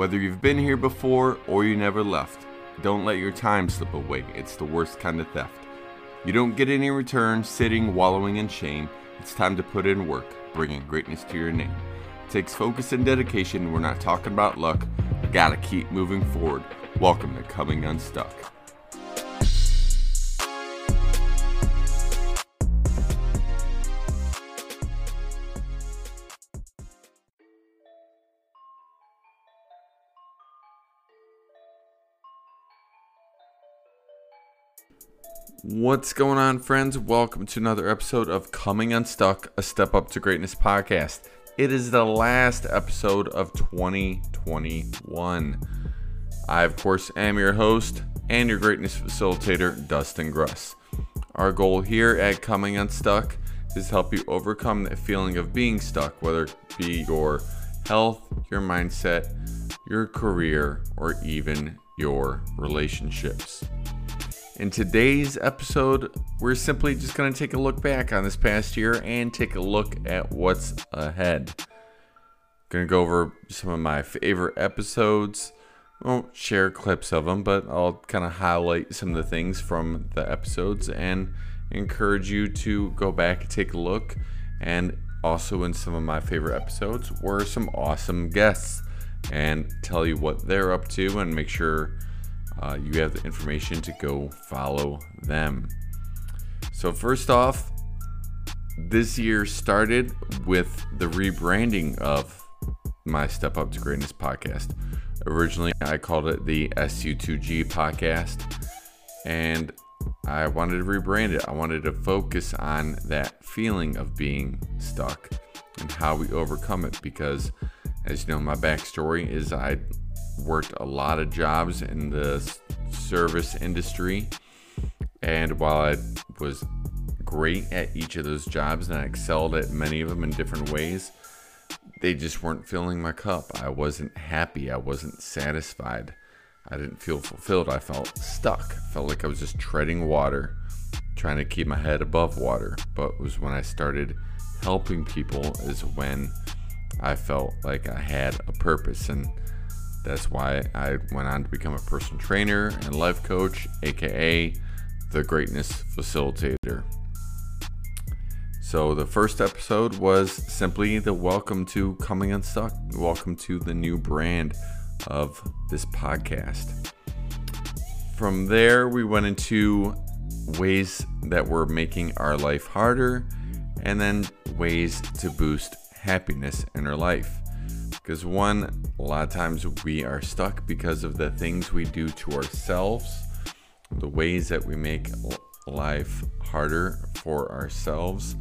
Whether you've been here before or you never left, don't let your time slip away. It's the worst kind of theft. You don't get any return sitting, wallowing in shame. It's time to put in work, bringing greatness to your name. It takes focus and dedication. We're not talking about luck. I gotta keep moving forward. Welcome to Coming Unstuck. What's going on, friends? Welcome to another episode of Coming Unstuck, a Step Up to Greatness podcast. It is the last episode of 2021. I, of course, am your host and your greatness facilitator, Dustin Gruss. Our goal here at Coming Unstuck is to help you overcome the feeling of being stuck, whether it be your health, your mindset, your career, or even your relationships. In today's episode, we're simply just going to take a look back on this past year and take a look at what's ahead. Going to go over some of my favorite episodes. I won't share clips of them, but I'll kind of highlight some of the things from the episodes and encourage you to go back and take a look. And also, in some of my favorite episodes, were some awesome guests and tell you what they're up to and make sure uh, you have the information to go follow them. So, first off, this year started with the rebranding of my Step Up to Greatness podcast. Originally, I called it the SU2G podcast, and I wanted to rebrand it. I wanted to focus on that feeling of being stuck and how we overcome it because, as you know, my backstory is I worked a lot of jobs in the service industry. And while I was great at each of those jobs and I excelled at many of them in different ways, they just weren't filling my cup. I wasn't happy. I wasn't satisfied. I didn't feel fulfilled. I felt stuck. I felt like I was just treading water, trying to keep my head above water. But it was when I started helping people is when I felt like I had a purpose and that's why I went on to become a personal trainer and life coach, aka the Greatness Facilitator. So, the first episode was simply the welcome to Coming Unstuck, welcome to the new brand of this podcast. From there, we went into ways that were making our life harder and then ways to boost happiness in our life. Because, one, a lot of times we are stuck because of the things we do to ourselves, the ways that we make life harder for ourselves.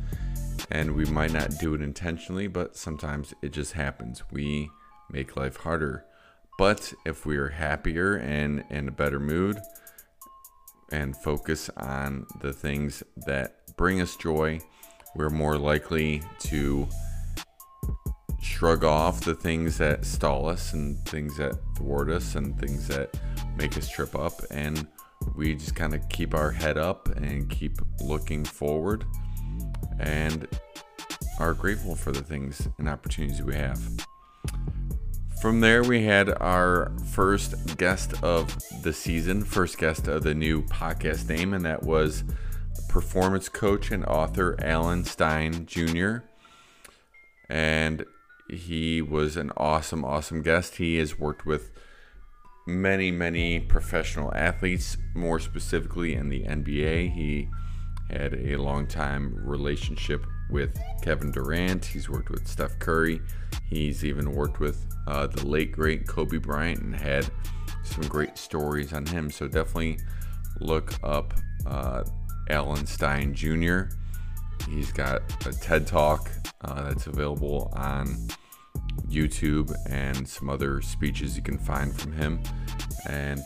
And we might not do it intentionally, but sometimes it just happens. We make life harder. But if we are happier and in a better mood and focus on the things that bring us joy, we're more likely to shrug off the things that stall us and things that thwart us and things that make us trip up and we just kind of keep our head up and keep looking forward and are grateful for the things and opportunities we have. From there, we had our first guest of the season, first guest of the new podcast name, and that was performance coach and author Alan Stein Jr. And he was an awesome, awesome guest. He has worked with many, many professional athletes, more specifically in the NBA. He had a long time relationship with Kevin Durant. He's worked with Steph Curry. He's even worked with uh, the late, great Kobe Bryant and had some great stories on him. So definitely look up uh, Alan Stein Jr. He's got a TED Talk uh, that's available on YouTube and some other speeches you can find from him. And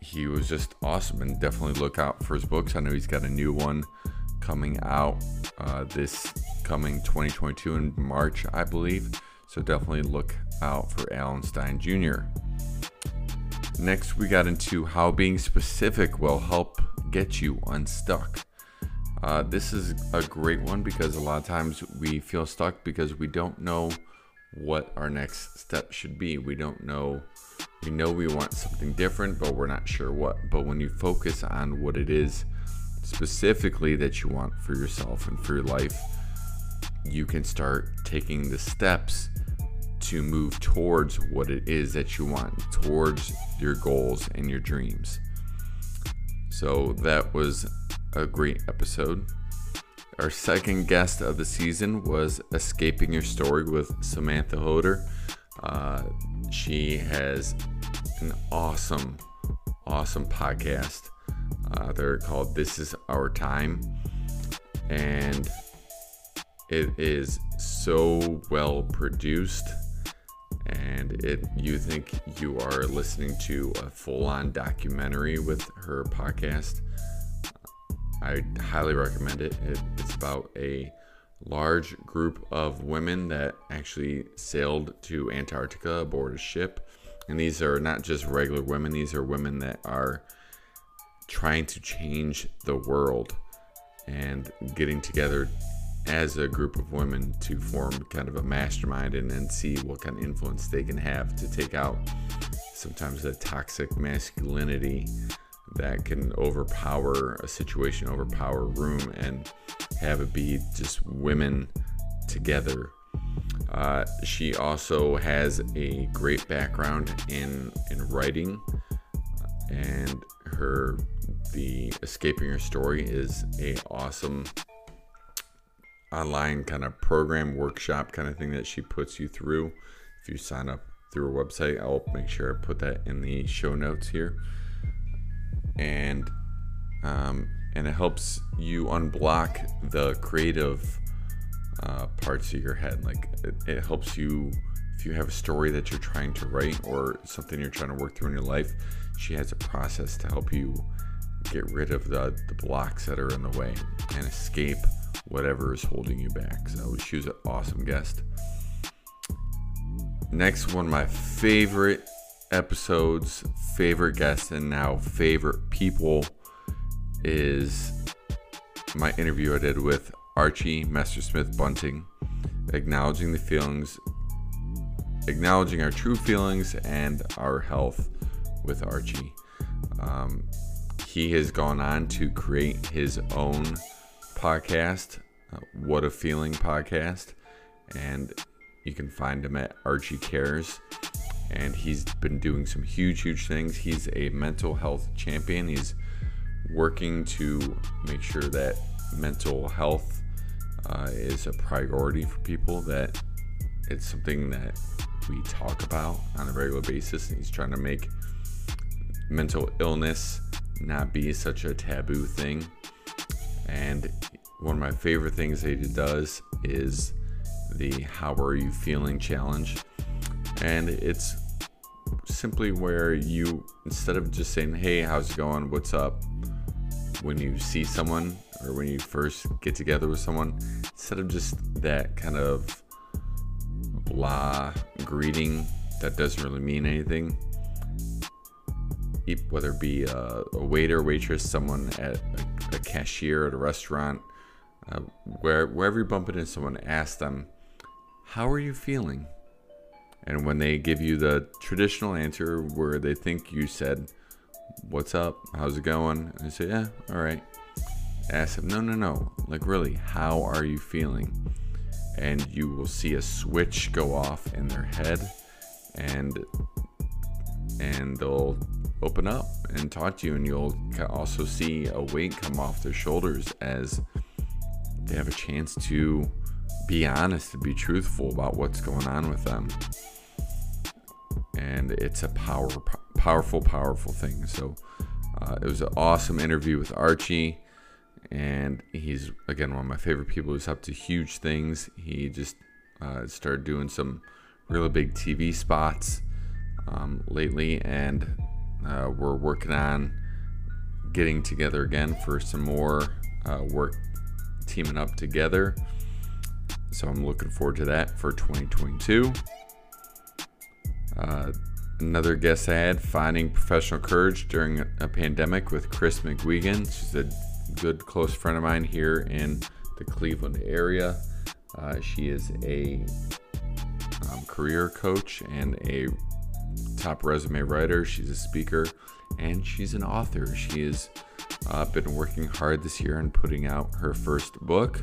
he was just awesome. And definitely look out for his books. I know he's got a new one coming out uh, this coming 2022 in March, I believe. So definitely look out for Alan Stein Jr. Next, we got into how being specific will help get you unstuck. Uh, this is a great one because a lot of times we feel stuck because we don't know what our next step should be. We don't know we know we want something different, but we're not sure what. But when you focus on what it is specifically that you want for yourself and for your life, you can start taking the steps to move towards what it is that you want, towards your goals and your dreams. So that was a great episode. Our second guest of the season was Escaping Your Story with Samantha Hodder. Uh, she has an awesome, awesome podcast. Uh, they're called This Is Our Time. And it is so well produced and it you think you are listening to a full-on documentary with her podcast i highly recommend it. it it's about a large group of women that actually sailed to antarctica aboard a ship and these are not just regular women these are women that are trying to change the world and getting together as a group of women to form kind of a mastermind and then see what kind of influence they can have to take out sometimes the toxic masculinity that can overpower a situation, overpower a room, and have it be just women together. Uh, she also has a great background in in writing, and her the escaping her story is a awesome online kind of program workshop kind of thing that she puts you through if you sign up through her website i'll make sure i put that in the show notes here and um, and it helps you unblock the creative uh, parts of your head like it, it helps you if you have a story that you're trying to write or something you're trying to work through in your life she has a process to help you get rid of the, the blocks that are in the way and escape whatever is holding you back. So she was an awesome guest. Next, one my favorite episodes, favorite guests, and now favorite people is my interview I did with Archie Messersmith Bunting, acknowledging the feelings, acknowledging our true feelings and our health with Archie. Um, he has gone on to create his own podcast, uh, What a Feeling podcast, and you can find him at Archie Cares. And he's been doing some huge, huge things. He's a mental health champion. He's working to make sure that mental health uh, is a priority for people, that it's something that we talk about on a regular basis. And he's trying to make mental illness not be such a taboo thing. And one of my favorite things that he does is the How Are You Feeling challenge. And it's simply where you, instead of just saying, Hey, how's it going? What's up? When you see someone or when you first get together with someone, instead of just that kind of blah greeting that doesn't really mean anything, whether it be a, a waiter, waitress, someone at a, a cashier at a restaurant, uh, where wherever you bump into someone, ask them, "How are you feeling?" And when they give you the traditional answer where they think you said, "What's up? How's it going?" and they say, "Yeah, all right," ask them, "No, no, no. Like really, how are you feeling?" And you will see a switch go off in their head, and and they'll open up and talk to you, and you'll also see a weight come off their shoulders as they have a chance to be honest and be truthful about what's going on with them. And it's a power, powerful, powerful thing. So uh, it was an awesome interview with Archie. And he's, again, one of my favorite people. He's up to huge things. He just uh, started doing some really big TV spots um, lately. And uh, we're working on getting together again for some more uh, work teaming up together. So I'm looking forward to that for 2022. Uh, another guest I had, Finding Professional Courage During a Pandemic with Kris McGuigan. She's a good close friend of mine here in the Cleveland area. Uh, she is a um, career coach and a top resume writer. She's a speaker, and she's an author. She has uh, been working hard this year and putting out her first book.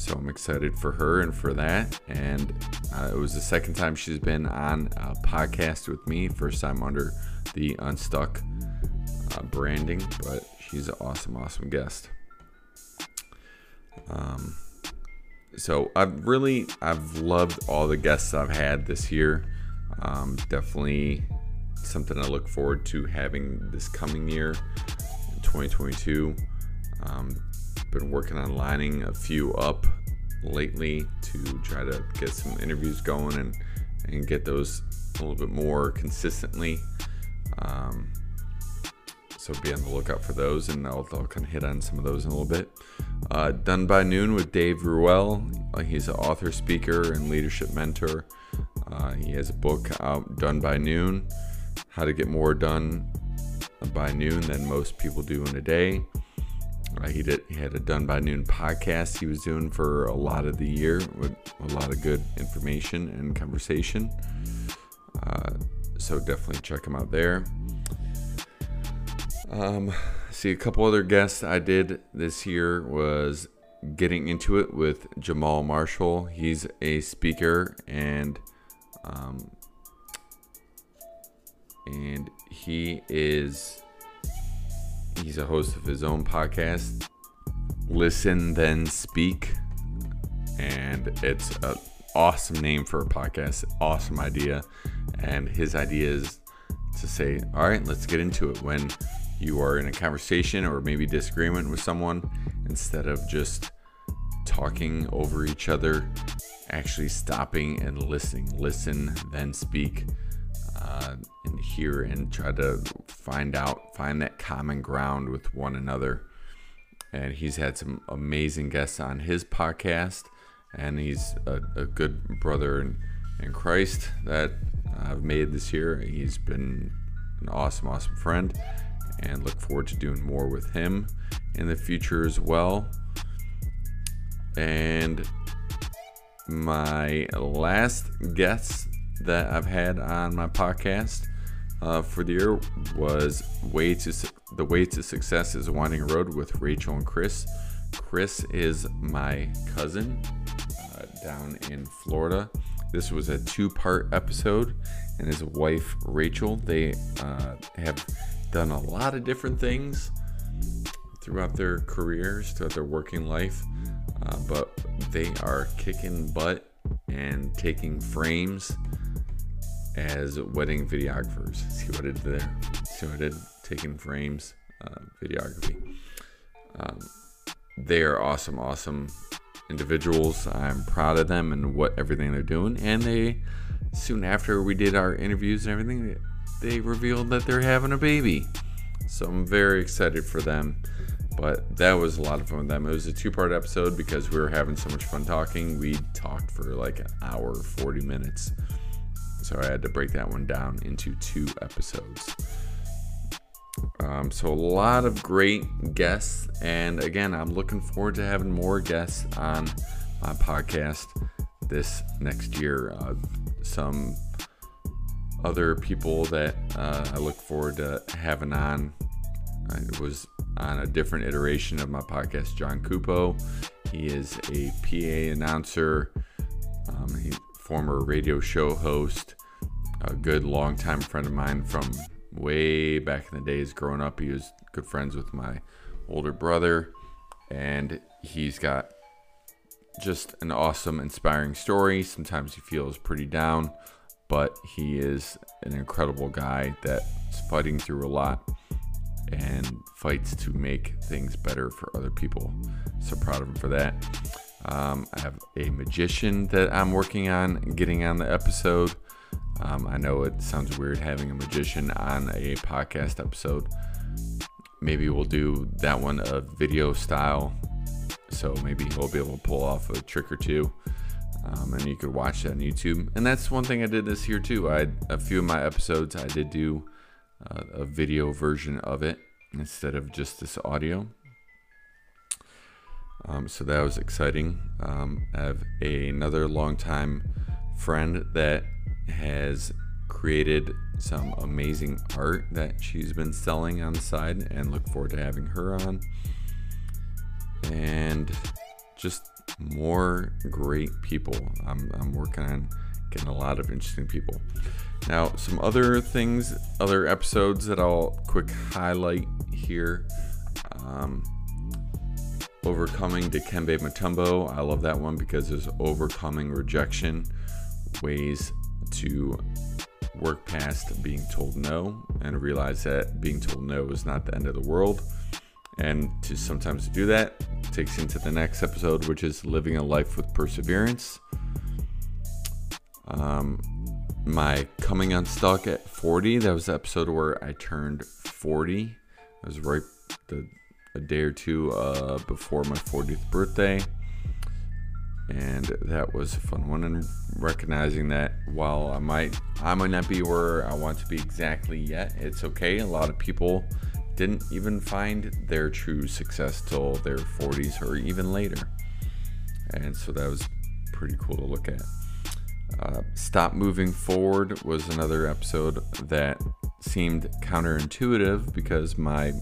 So I'm excited for her and for that. And uh, it was the second time she's been on a podcast with me. First time under the Unstuck uh, branding, but she's an awesome, awesome guest. Um, so I've really I've loved all the guests I've had this year. Um, definitely something I look forward to having this coming year, 2022. Um, been working on lining a few up lately to try to get some interviews going and and get those a little bit more consistently. Um, so be on the lookout for those, and I'll, I'll kind of hit on some of those in a little bit. Uh, Done by Noon with Dave Ruel. Uh, he's an author, speaker, and leadership mentor. Uh, he has a book out, Done by Noon How to Get More Done by Noon Than Most People Do in a Day. He did. He had a Done by Noon podcast he was doing for a lot of the year with a lot of good information and conversation. Uh, so definitely check him out there. Um, see, a couple other guests I did this year was getting into it with Jahmaal Marshall. He's a speaker and um, and he is he's a host of his own podcast, Listen Then Speak, and it's an awesome name for a podcast. Awesome idea, and his idea is to say, all right, let's get into it when you are in a conversation or maybe disagreement with someone, instead of just talking over each other, actually stopping and listening. Listen, then speak, uh, and hear and try to find out, find that common ground with one another. And he's had some amazing guests on his podcast, and he's a, a good brother in, in Christ that I've made this year. He's been an awesome, awesome friend and look forward to doing more with him in the future as well. And my last guest that I've had on my podcast uh, for the year was way to the way to success is a winding road with Rachel and Chris. Chris is my cousin uh, down in Florida. This was a two-part episode, and his wife Rachel they uh, have done a lot of different things throughout their careers, throughout their working life, uh, but they are kicking butt and taking frames as wedding videographers. See what I did there? See what I did? Taking frames, uh, videography. Um, they are awesome, awesome individuals. I'm proud of them and what everything they're doing. And they, soon after we did our interviews and everything, they revealed that they're having a baby. So I'm very excited for them. But that was a lot of fun with them. It was a two part episode because we were having so much fun talking. We talked for like an hour, 40 minutes. So I had to break that one down into two episodes. Um, so a lot of great guests. And again, I'm looking forward to having more guests on my podcast this next year. Uh, some other people that uh, I look forward to having on. I was on a different iteration of my podcast, John Cupo. He is a PA announcer, um, he's former radio show host, a good longtime friend of mine from way back in the days growing up. He was good friends with my older brother, and he's got just an awesome, inspiring story. Sometimes he feels pretty down, but he is an incredible guy that's fighting through a lot and fights to make things better for other people. So proud of him for that. Um, I have a magician that I'm working on getting on the episode. Um, I know it sounds weird having a magician on a podcast episode. Maybe we'll do that one a video style. So maybe he'll be able to pull off a trick or two um, and you could watch that on YouTube. And that's one thing I did this year too. I a few of my episodes I did do uh, a video version of it instead of just this audio. Um, so that was exciting. Um, I have a, another longtime friend that has created some amazing art that she's been selling on the side and look forward to having her on. And just more great people. I'm, I'm working on getting a lot of interesting people. Now, some other things, other episodes that I'll quick highlight here. Um, overcoming Dikembe Mutombo. I love that one because there's overcoming rejection, ways to work past being told no and realize that being told no is not the end of the world. And to sometimes do that takes into the next episode, which is living a life with perseverance. Um, my coming unstuck at 40. That was the episode where I turned 40. It was right the a day or two uh, before my 40th birthday. And that was a fun one. And recognizing that while I might I might not be where I want to be exactly yet, it's okay. A lot of people didn't even find their true success till their 40s or even later. And so that was pretty cool to look at. Uh, Stop Moving Forward was another episode that seemed counterintuitive because my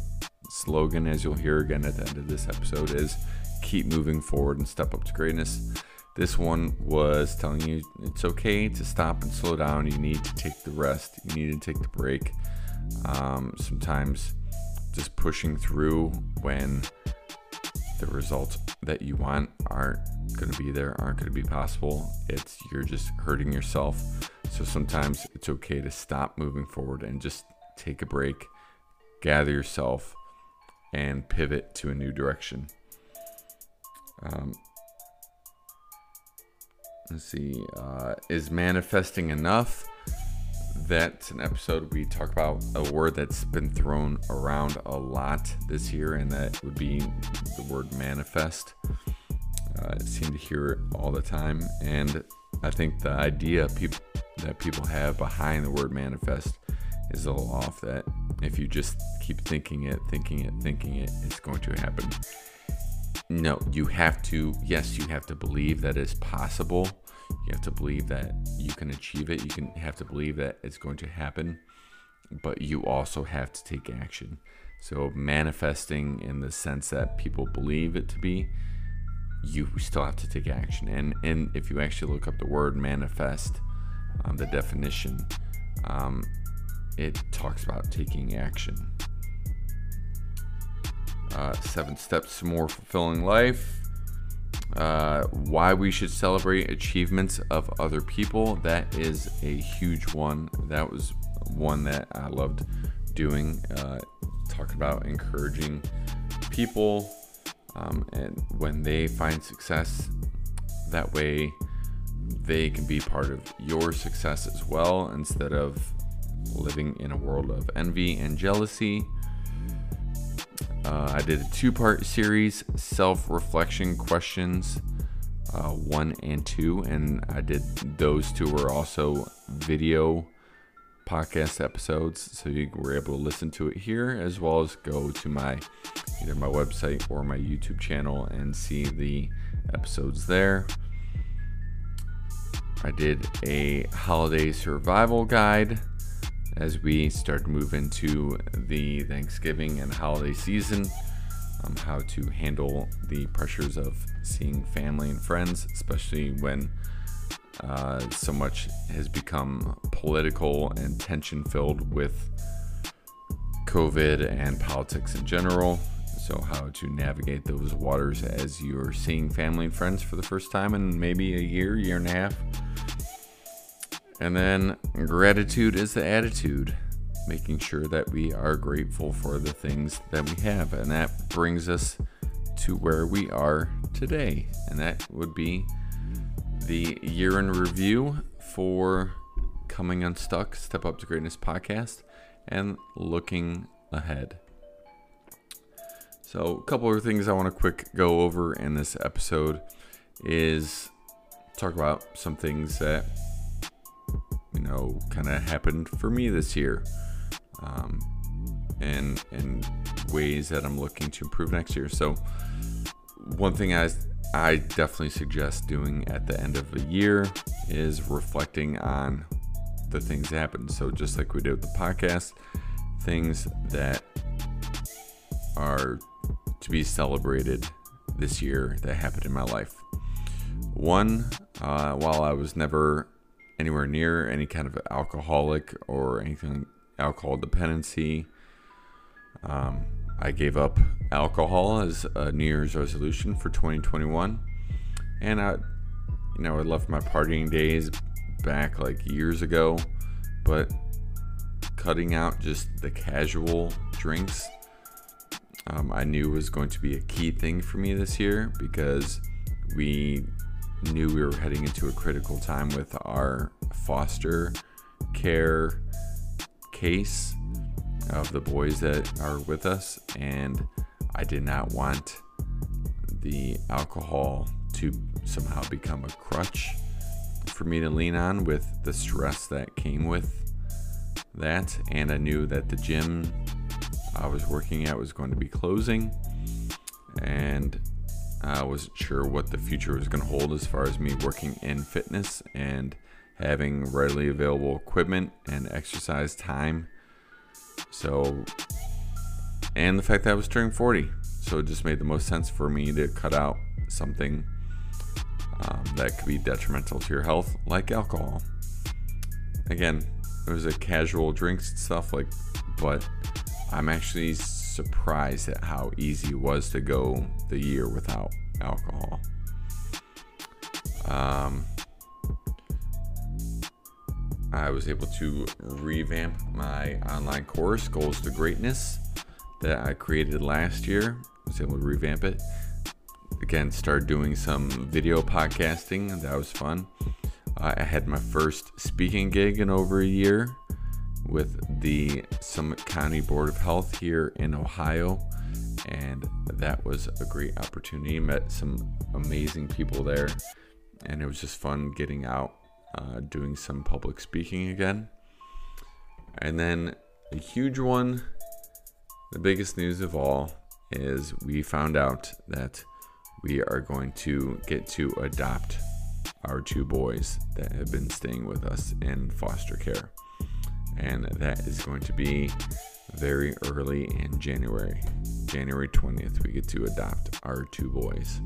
slogan, as you'll hear again at the end of this episode, is keep moving forward and step up to greatness. This one was telling you it's okay to stop and slow down. You need to take the rest, you need to take the break. Um, sometimes just pushing through when the results that you want aren't going to be there, aren't going to be possible. It's you're just hurting yourself. So sometimes it's okay to stop moving forward and just take a break, gather yourself, and pivot to a new direction. Um, let's see, uh, is manifesting enough? That's an episode we talk about a word that's been thrown around a lot this year, and that would be the word manifest. Uh, I seem to hear it all the time, and I think the idea people that people have behind the word manifest is a little off. That if you just keep thinking it, thinking it, thinking it, it's going to happen. No, you have to, yes, you have to believe that it's possible. You have to believe that you can achieve it. You can have to believe that it's going to happen, but you also have to take action. So, manifesting in the sense that people believe it to be, you still have to take action. And, and if you actually look up the word manifest, um, the definition, um, it talks about taking action. Uh, seven steps to more fulfilling life. Uh, why we should celebrate achievements of other people. That is a huge one. That was one that I loved doing. Uh, about encouraging people um, and when they find success, that way they can be part of your success as well instead of living in a world of envy and jealousy. Uh, I did a two part series, self reflection questions, uh, one and two, and I did those two were also video podcast episodes, so you were able to listen to it here as well as go to my either my website or my YouTube channel and see the episodes there. I did a holiday survival guide as we start to move into the Thanksgiving and holiday season, um, how to handle the pressures of seeing family and friends, especially when uh, so much has become political and tension filled with COVID and politics in general. So, how to navigate those waters as you're seeing family and friends for the first time in maybe a year, year and a half. And then gratitude is the attitude, making sure that we are grateful for the things that we have. And that brings us to where we are today. And that would be the year in review for Coming Unstuck, Step Up to Greatness podcast, and looking ahead. So, a couple of things I want to quick go over in this episode is talk about some things that you know, kind of happened for me this year, um, and and ways that I'm looking to improve next year. So, one thing I I definitely suggest doing at the end of the year is reflecting on the things that happened. So just like we did with the podcast, things that are to be celebrated this year that happened in my life. One, uh, while I was never anywhere near any kind of alcoholic or anything alcohol dependency, um, I gave up alcohol as a New Year's resolution for 2021, and I, you know, I left my partying days back like years ago, but cutting out just the casual drinks um, I knew was going to be a key thing for me this year because we knew we were heading into a critical time with our foster care case of the boys that are with us, and I did not want the alcohol to somehow become a crutch for me to lean on with the stress that came with that. And I knew that the gym I was working at was going to be closing, and I wasn't sure what the future was going to hold as far as me working in fitness and having readily available equipment and exercise time. So, and the fact that I was turning 40. So it just made the most sense for me to cut out something um, that could be detrimental to your health, like alcohol. Again, it was a casual drinks and stuff like, but I'm actually surprised at how easy it was to go the year without alcohol. Um, I was able to revamp my online course, Goals to Greatness, that I created last year. I was able to revamp it. Again, start doing some video podcasting, that was fun. Uh, I had my first speaking gig in over a year with the Summit County Board of Health here in Ohio, and that was a great opportunity. Met some amazing people there, and it was just fun getting out, uh, doing some public speaking again. And then a huge one, the biggest news of all, is we found out that we are going to get to adopt our two boys that have been staying with us in foster care and that is going to be very early in January. January 20th, we get to adopt our two boys.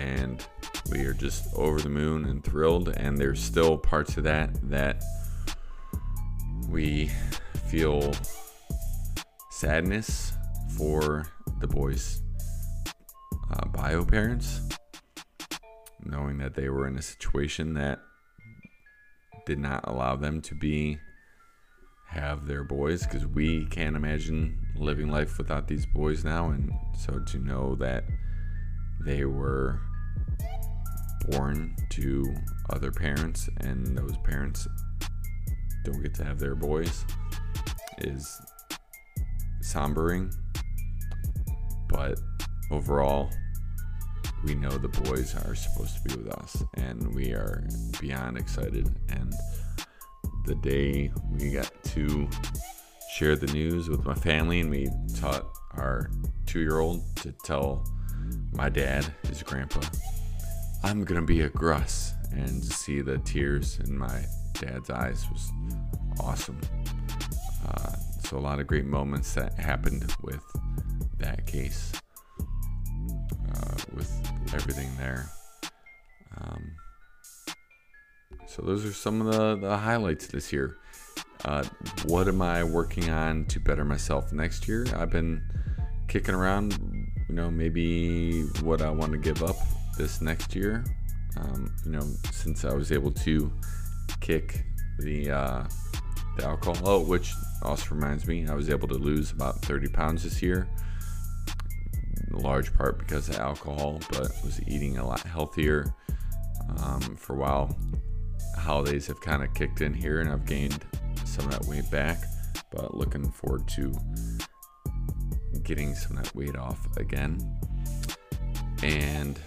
And we are just over the moon and thrilled. And there's still parts of that that we feel sadness for the boys' uh, bio parents, knowing that they were in a situation that did not allow them to be have their boys because we can't imagine living life without these boys now. And so to know that they were born to other parents and those parents don't get to have their boys is sombering. But overall, we know the boys are supposed to be with us and we are beyond excited and the day we got to share the news with my family, and we taught our two year old to tell my dad, his grandpa, I'm gonna be a Gruss. And to see the tears in my dad's eyes was awesome. Uh, so, a lot of great moments that happened with that case, uh, with everything there. Um, so those are some of the, the highlights this year. Uh, what am I working on to better myself next year? I've been kicking around, you know, maybe what I want to give up this next year. Um, you know, since I was able to kick the uh, the alcohol out, which also reminds me, I was able to lose about 30 pounds this year. Large part because of alcohol, but was eating a lot healthier um, for a while holidays have kind of kicked in here and I've gained some of that weight back, but looking forward to getting some of that weight off again. And,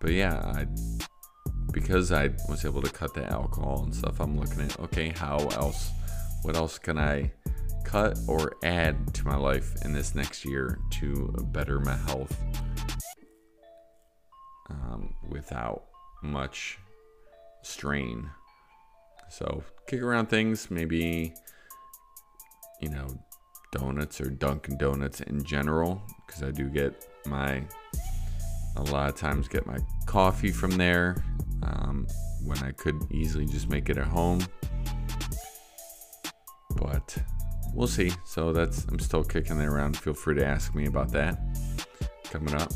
but yeah, I, because I was able to cut the alcohol and stuff, I'm looking at, okay, how else, what else can I cut or add to my life in this next year to better my health um, without much strain. So kick around things, maybe, you know, donuts or Dunkin' Donuts in general, because I do get my, a lot of times get my coffee from there um, when I could easily just make it at home. But we'll see. So that's, I'm still kicking it around. Feel free to ask me about that coming up.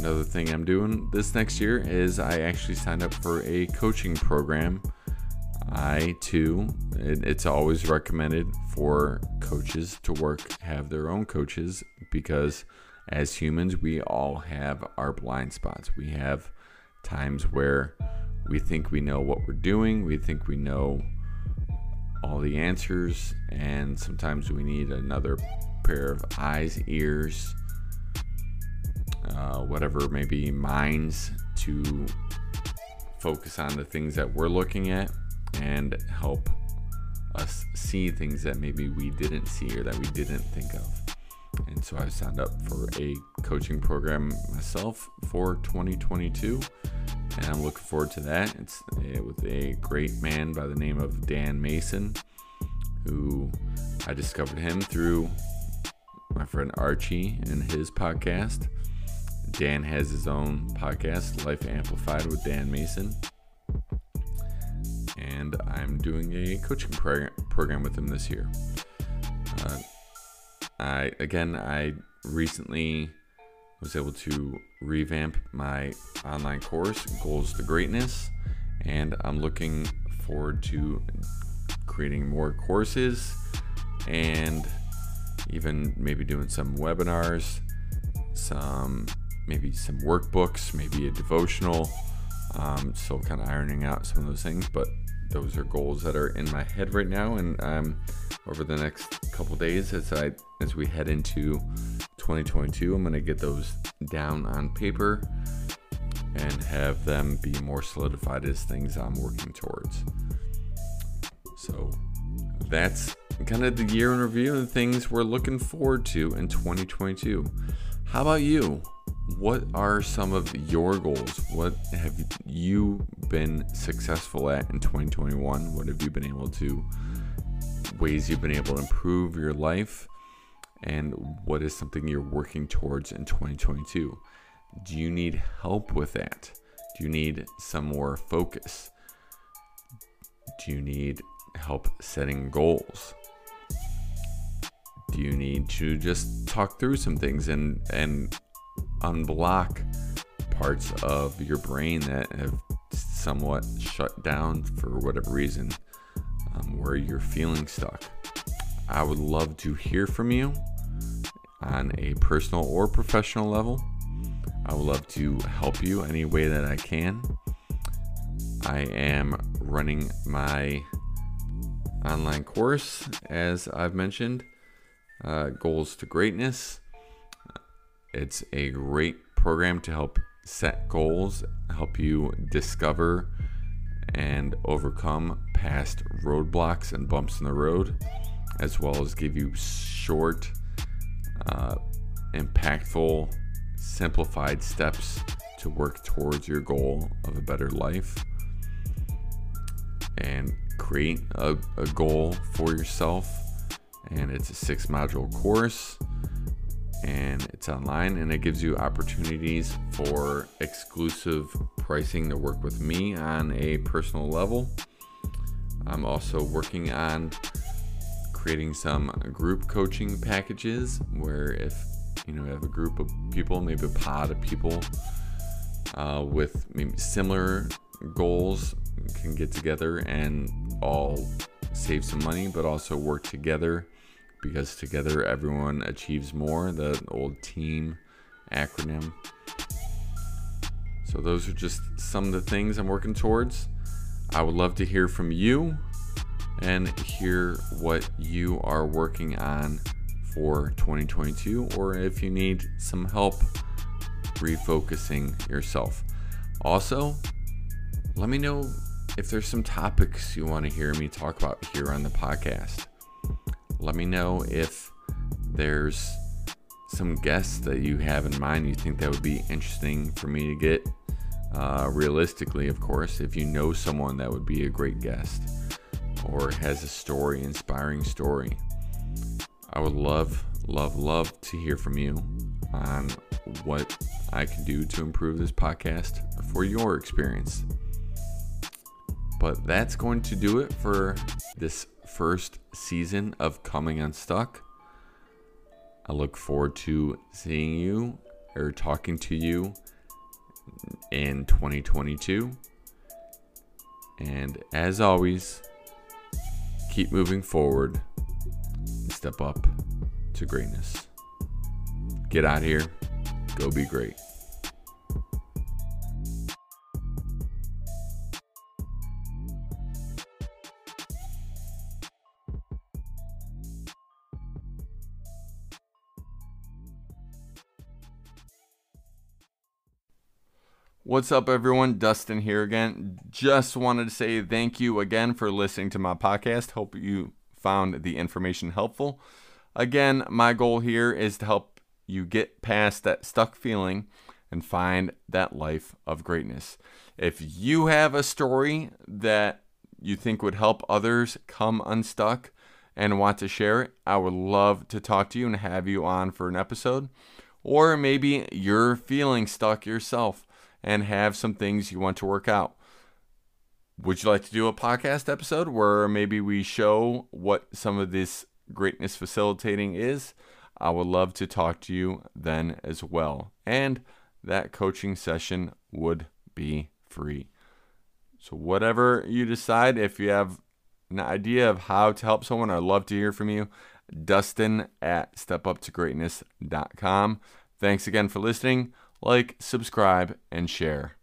Another thing I'm doing this next year is I actually signed up for a coaching program. I too, it, it's always recommended for coaches to work, have their own coaches because as humans, we all have our blind spots. We have times where we think we know what we're doing, we think we know all the answers, and sometimes we need another pair of eyes, ears, uh, whatever maybe minds to focus on the things that we're looking at and help us see things that maybe we didn't see or that we didn't think of. And so I signed up for a coaching program myself for 2022, and I'm looking forward to that. It's uh, with a great man by the name of Dan Mason, who I discovered him through my friend Archie and his podcast. Dan has his own podcast, Life Amplified with Dan Mason. And I'm doing a coaching program with him this year. Uh, I again, I recently was able to revamp my online course, Goals to Greatness, and I'm looking forward to creating more courses and even maybe doing some webinars, some maybe some workbooks, maybe a devotional. Um, still kind of ironing out some of those things, but those are goals that are in my head right now. And um, over the next couple days, as I as we head into 2022, I'm gonna get those down on paper and have them be more solidified as things I'm working towards. So that's kind of the year in review and things we're looking forward to in 2022. How about you? What are some of your goals? What have you been successful at in 2021? What have you been able to, ways you've been able to improve your life? And what is something you're working towards in 2022? Do you need help with that? Do you need some more focus? Do you need help setting goals? Do you need to just talk through some things and and unblock parts of your brain that have somewhat shut down for whatever reason, um, where you're feeling stuck? I would love to hear from you on a personal or professional level. I would love to help you any way that I can. I am running my online course, as I've mentioned, uh, Goals to Greatness. It's a great program to help set goals, help you discover and overcome past roadblocks and bumps in the road, as well as give you short, uh, impactful, simplified steps to work towards your goal of a better life and create a, a goal for yourself. And it's a six module course and it's online and it gives you opportunities for exclusive pricing to work with me on a personal level. I'm also working on creating some group coaching packages where if you know you have a group of people, maybe a pod of people uh, with maybe similar goals can get together and all save some money, but also work together because together everyone achieves more. The old team acronym. So, those are just some of the things I'm working towards. I would love to hear from you and hear what you are working on for 2022 or if you need some help refocusing yourself. Also, let me know if there's some topics you want to hear me talk about here on the podcast. Let me know if there's some guests that you have in mind you think that would be interesting for me to get Uh, realistically, of course, if you know someone that would be a great guest or has a story, inspiring story, I would love, love, love to hear from you on what I can do to improve this podcast for your experience. But that's going to do it for this first season of Coming Unstuck. I look forward to seeing you or talking to you in 2022. And as always, keep moving forward and step up to greatness. Get out here, go be great. What's up, everyone? Dustin here again. Just wanted to say thank you again for listening to my podcast. Hope you found the information helpful. Again, my goal here is to help you get past that stuck feeling and find that life of greatness. If you have a story that you think would help others come unstuck and want to share it, I would love to talk to you and have you on for an episode. Or maybe you're feeling stuck yourself and have some things you want to work out. Would you like to do a podcast episode where maybe we show what some of this greatness facilitating is? I would love to talk to you then as well. And that coaching session would be free. So, whatever you decide, if you have an idea of how to help someone, I'd love to hear from you. Dustin at stepuptogreatness.com. Thanks again for listening like, subscribe, and share.